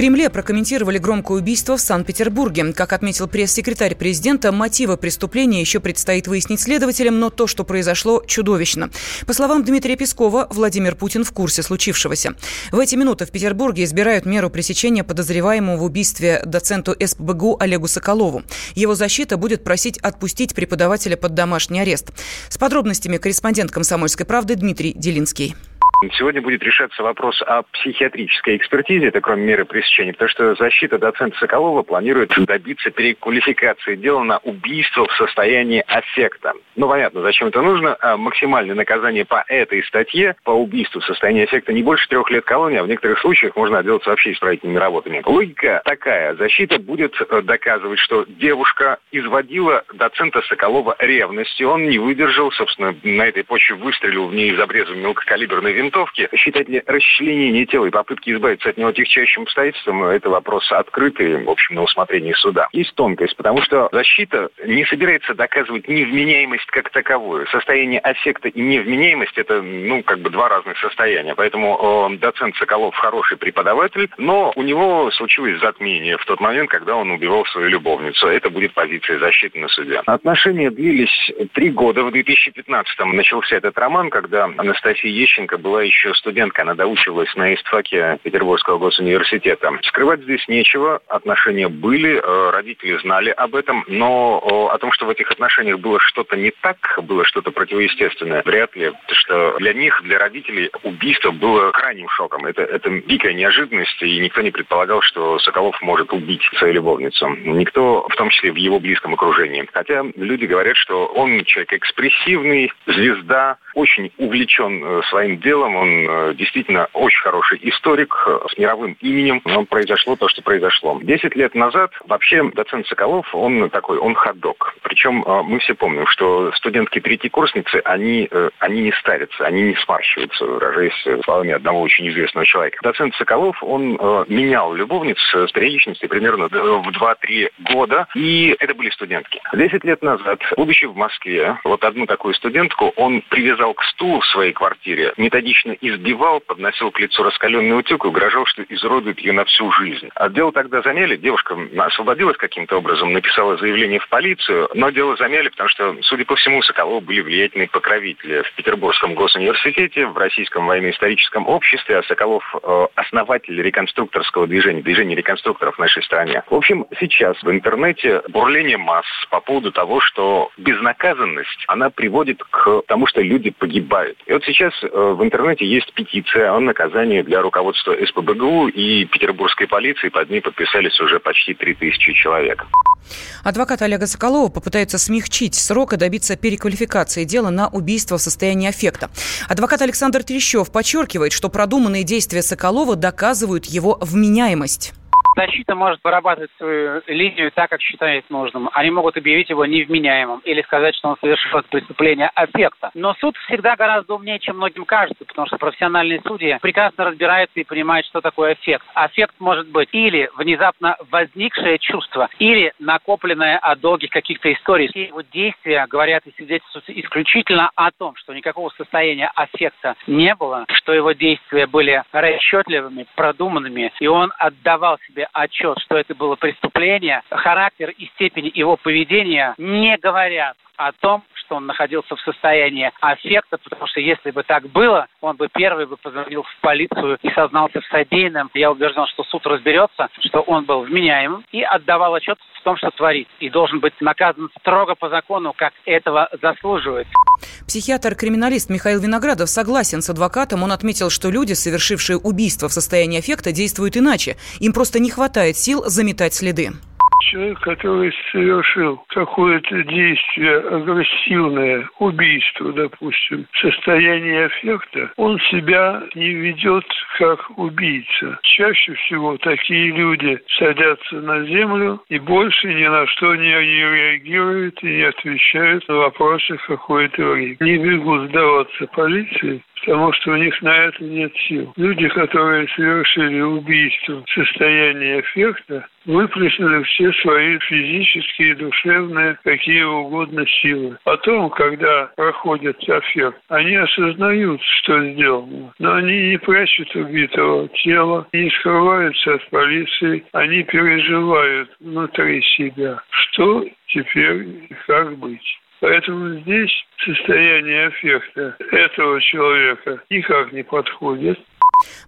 Кремле прокомментировали громкое убийство в Санкт-Петербурге. Как отметил пресс-секретарь президента, мотивы преступления еще предстоит выяснить следователям, но то, что произошло, чудовищно. По словам Дмитрия Пескова, Владимир Путин в курсе случившегося. В эти минуты в Петербурге избирают меру пресечения подозреваемого в убийстве доценту СПБГУ Олегу Соколову. Его защита будет просить отпустить преподавателя под домашний арест. С подробностями корреспондент «Комсомольской правды» Дмитрий Делинский. Сегодня будет решаться вопрос о психиатрической экспертизе, это кроме меры пресечения, потому что защита доцента Соколова планирует добиться переквалификации дела на убийство в состоянии аффекта. Ну, понятно, зачем это нужно. А максимальное наказание по этой статье, по убийству в состоянии аффекта, не больше трех лет колонии, а в некоторых случаях можно отделаться вообще исправительными работами. Логика такая. Защита будет э, доказывать, что девушка изводила доцента Соколова ревностью. Он не выдержал, собственно, на этой почве выстрелил в ней из обреза мелкокалиберной винтовки винтовки. Считать ли расчленение тела и попытки избавиться от него тягчайшим обстоятельством, это вопрос открытый, в общем, на усмотрение суда. Есть тонкость, потому что защита не собирается доказывать невменяемость как таковую. Состояние аффекта и невменяемость – это, ну, как бы два разных состояния. Поэтому э, доцент Соколов хороший преподаватель, но у него случилось затмение в тот момент, когда он убивал свою любовницу. Это будет позиция защиты на суде. Отношения длились три года. В 2015-м начался этот роман, когда Анастасия Ещенко была была еще студентка, она доучивалась на истфаке Петербургского госуниверситета. Скрывать здесь нечего, отношения были, э, родители знали об этом, но о том, что в этих отношениях было что-то не так, было что-то противоестественное, вряд ли, потому что для них, для родителей убийство было крайним шоком. Это, это дикая неожиданность, и никто не предполагал, что Соколов может убить свою любовницу. Никто, в том числе в его близком окружении. Хотя люди говорят, что он человек экспрессивный, звезда, очень увлечен э, своим делом, целом он э, действительно очень хороший историк э, с мировым именем, но произошло то, что произошло. Десять лет назад вообще доцент Соколов, он такой, он ходок. Причем э, мы все помним, что студентки-третьекурсницы, они, они не старятся, они не сморщиваются, выражаясь словами одного очень известного человека. Доцент Соколов, он менял любовниц с периодичностью примерно в 2-3 года, и это были студентки. Десять лет назад, будучи в Москве, вот одну такую студентку он привязал к стулу в своей квартире методично методично избивал, подносил к лицу раскаленный утюг и угрожал, что изуродует ее на всю жизнь. А дело тогда замяли, девушка освободилась каким-то образом, написала заявление в полицию, но дело замяли, потому что, судя по всему, Соколова были влиятельные покровители в Петербургском госуниверситете, в Российском военно-историческом обществе, а Соколов э, основатель реконструкторского движения, движения реконструкторов в нашей стране. В общем, сейчас в интернете бурление масс по поводу того, что безнаказанность, она приводит к тому, что люди погибают. И вот сейчас э, в интернете интернете есть петиция о наказании для руководства СПБГУ и петербургской полиции. Под ней подписались уже почти 3000 человек. Адвокат Олега Соколова попытается смягчить срок и добиться переквалификации дела на убийство в состоянии аффекта. Адвокат Александр Терещев подчеркивает, что продуманные действия Соколова доказывают его вменяемость. Защита может вырабатывать свою линию так, как считает нужным. Они могут объявить его невменяемым или сказать, что он совершил преступление аффекта. Но суд всегда гораздо умнее, чем многим кажется, потому что профессиональные судьи прекрасно разбираются и понимают, что такое аффект. Аффект может быть или внезапно возникшее чувство, или накопленное от долгих каких-то историй. Все его действия говорят и свидетельствуют исключительно о том, что никакого состояния аффекта не было, что его действия были расчетливыми, продуманными, и он отдавал себе себе отчет, что это было преступление, характер и степень его поведения не говорят о том, что он находился в состоянии аффекта, потому что если бы так было, он бы первый бы позвонил в полицию и сознался в содеянном. Я убежден, что суд разберется, что он был вменяемым и отдавал отчет в том, что творит. И должен быть наказан строго по закону, как этого заслуживает. Психиатр-криминалист Михаил Виноградов согласен с адвокатом. Он отметил, что люди, совершившие убийство в состоянии аффекта, действуют иначе. Им просто не хватает сил заметать следы человек, который совершил какое-то действие агрессивное, убийство, допустим, в состоянии аффекта, он себя не ведет как убийца. Чаще всего такие люди садятся на землю и больше ни на что не, реагируют и не отвечают на вопросы какое-то время. Не бегут сдаваться полиции, потому что у них на это нет сил. Люди, которые совершили убийство в состоянии аффекта, выплеснули все свои физические, душевные, какие угодно силы. Потом, когда проходит аффект, они осознают, что сделано, но они не прячут убитого тела, не скрываются от полиции, они переживают внутри себя, что теперь и как быть. Поэтому здесь состояние аффекта этого человека никак не подходит.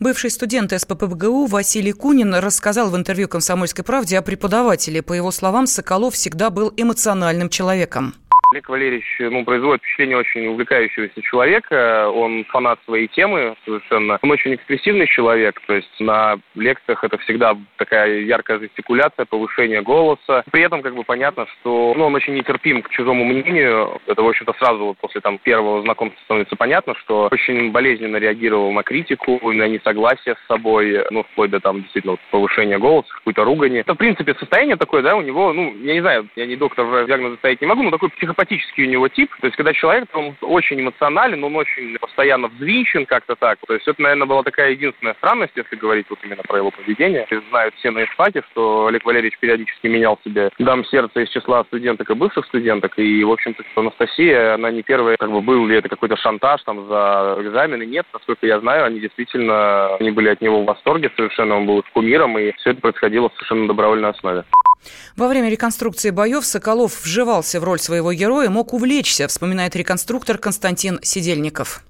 Бывший студент СППГУ Василий Кунин рассказал в интервью «Комсомольской правде» о преподавателе. По его словам, Соколов всегда был эмоциональным человеком. Олег Валерьевич ну, производит впечатление очень увлекающегося человека. Он фанат своей темы совершенно. Он очень экспрессивный человек. То есть на лекциях это всегда такая яркая жестикуляция, повышение голоса. При этом как бы понятно, что ну, он очень нетерпим к чужому мнению. Это, в общем-то, сразу вот после там, первого знакомства становится понятно, что очень болезненно реагировал на критику, на несогласие с собой, ну, вплоть до там действительно вот, повышения голоса, какой-то ругани. Это, в принципе, состояние такое, да, у него, ну, я не знаю, я не доктор, диагноз ставить не могу, но такой психо психопатический у него тип. То есть, когда человек, он очень эмоционален, он очень постоянно взвинчен как-то так. То есть, это, наверное, была такая единственная странность, если говорить вот именно про его поведение. Знают все на эстафете, что Олег Валерьевич периодически менял себе дам сердца из числа студенток и бывших студенток. И, в общем-то, Анастасия, она не первая, как бы, был ли это какой-то шантаж там за экзамены. Нет, насколько я знаю, они действительно, они были от него в восторге совершенно, он был кумиром, и все это происходило совершенно на добровольной основе. Во время реконструкции боев Соколов вживался в роль своего героя, мог увлечься, вспоминает реконструктор Константин Сидельников.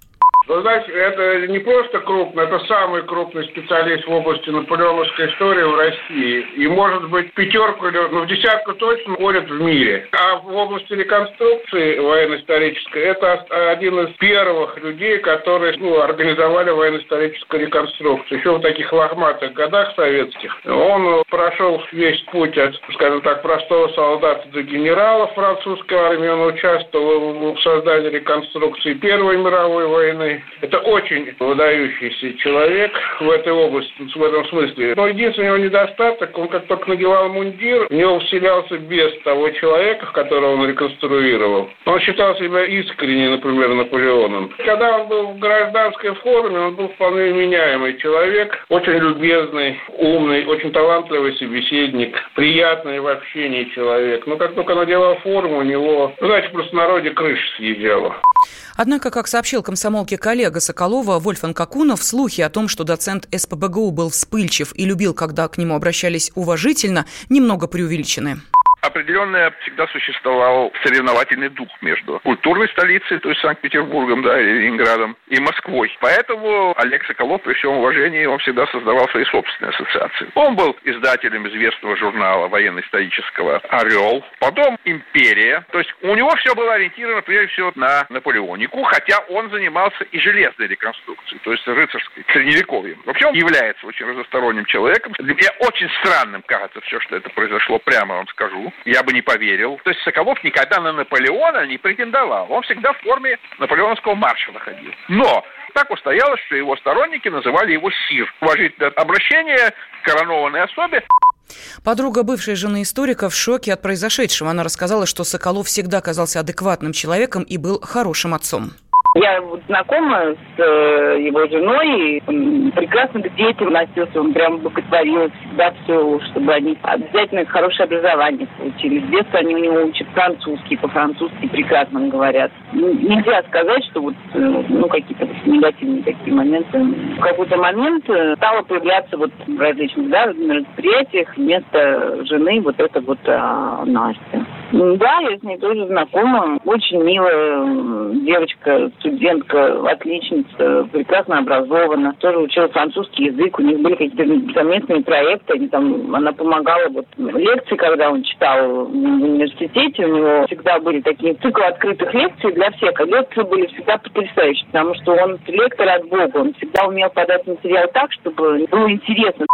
Вы знаете, это не просто крупный, это самый крупный специалист в области наполеоновской истории в России. И, может быть, пятерку или ну, в десятку точно входит в мире. А в области реконструкции военно-исторической это один из первых людей, которые ну, организовали военно-историческую реконструкцию. Еще в таких лохматых годах советских. Он прошел весь путь от, скажем так, простого солдата до генерала французской армии. Он участвовал в создании реконструкции Первой мировой войны. Это очень выдающийся человек в этой области, в этом смысле. Но единственный его недостаток, он как только надевал мундир, в него вселялся без того человека, которого он реконструировал. Он считал себя искренне, например, Наполеоном. Когда он был в гражданской форме, он был вполне меняемый человек, очень любезный, умный, очень талантливый собеседник, приятный в общении человек. Но как только надевал форму, у него, знаете, просто народе крыша съезжала. Однако, как сообщил комсомолке коллега Соколова Вольфан Какунов, слухи о том, что доцент СПБГУ был вспыльчив и любил, когда к нему обращались уважительно, немного преувеличены определенный всегда существовал соревновательный дух между культурной столицей, то есть Санкт-Петербургом, да, Ленинградом, и Москвой. Поэтому Олег Соколов, при всем уважении, он всегда создавал свои собственные ассоциации. Он был издателем известного журнала военно-исторического «Орел», потом «Империя». То есть у него все было ориентировано, прежде всего, на Наполеонику, хотя он занимался и железной реконструкцией, то есть рыцарской, средневековьем. Вообще он является очень разносторонним человеком. Для меня очень странным кажется все, что это произошло, прямо вам скажу я бы не поверил. То есть Соколов никогда на Наполеона не претендовал. Он всегда в форме наполеоновского маршала ходил. Но так устоялось, что его сторонники называли его Сир. Уважительное обращение коронованной особе. Подруга бывшей жены историка в шоке от произошедшего. Она рассказала, что Соколов всегда казался адекватным человеком и был хорошим отцом. Я знакома с э, его женой, и прекрасно к детям относился, он прям боготворил всегда все, чтобы они обязательно хорошее образование получили. С детства они у него учат французский, по-французски прекрасно говорят. Ну, нельзя сказать, что вот, э, ну, какие-то негативные такие моменты. В какой-то момент э, стало появляться вот в различных, да, мероприятиях вместо жены вот это вот а, Настя. Да, я с ней тоже знакома. Очень милая девочка, студентка, отличница, прекрасно образована. Тоже учила французский язык. У них были какие-то совместные проекты. Они там, она помогала вот лекции, когда он читал в университете. У него всегда были такие циклы открытых лекций для всех. А лекции были всегда потрясающие, потому что он лектор от Бога. Он всегда умел подать материал так, чтобы было интересно.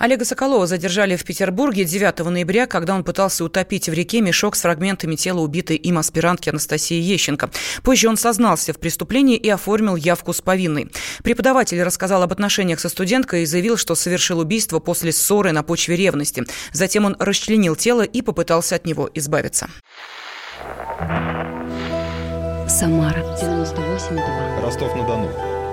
Олега Соколова задержали в Петербурге 9 ноября, когда он пытался утопить в реке мешок с фрагментами тела убитой им аспирантки Анастасии Ещенко. Позже он сознался в преступлении и оформил явку с повинной. Преподаватель рассказал об отношениях со студенткой и заявил, что совершил убийство после ссоры на почве ревности. Затем он расчленил тело и попытался от него избавиться. Самара 98,2. Ростов-на-Дону.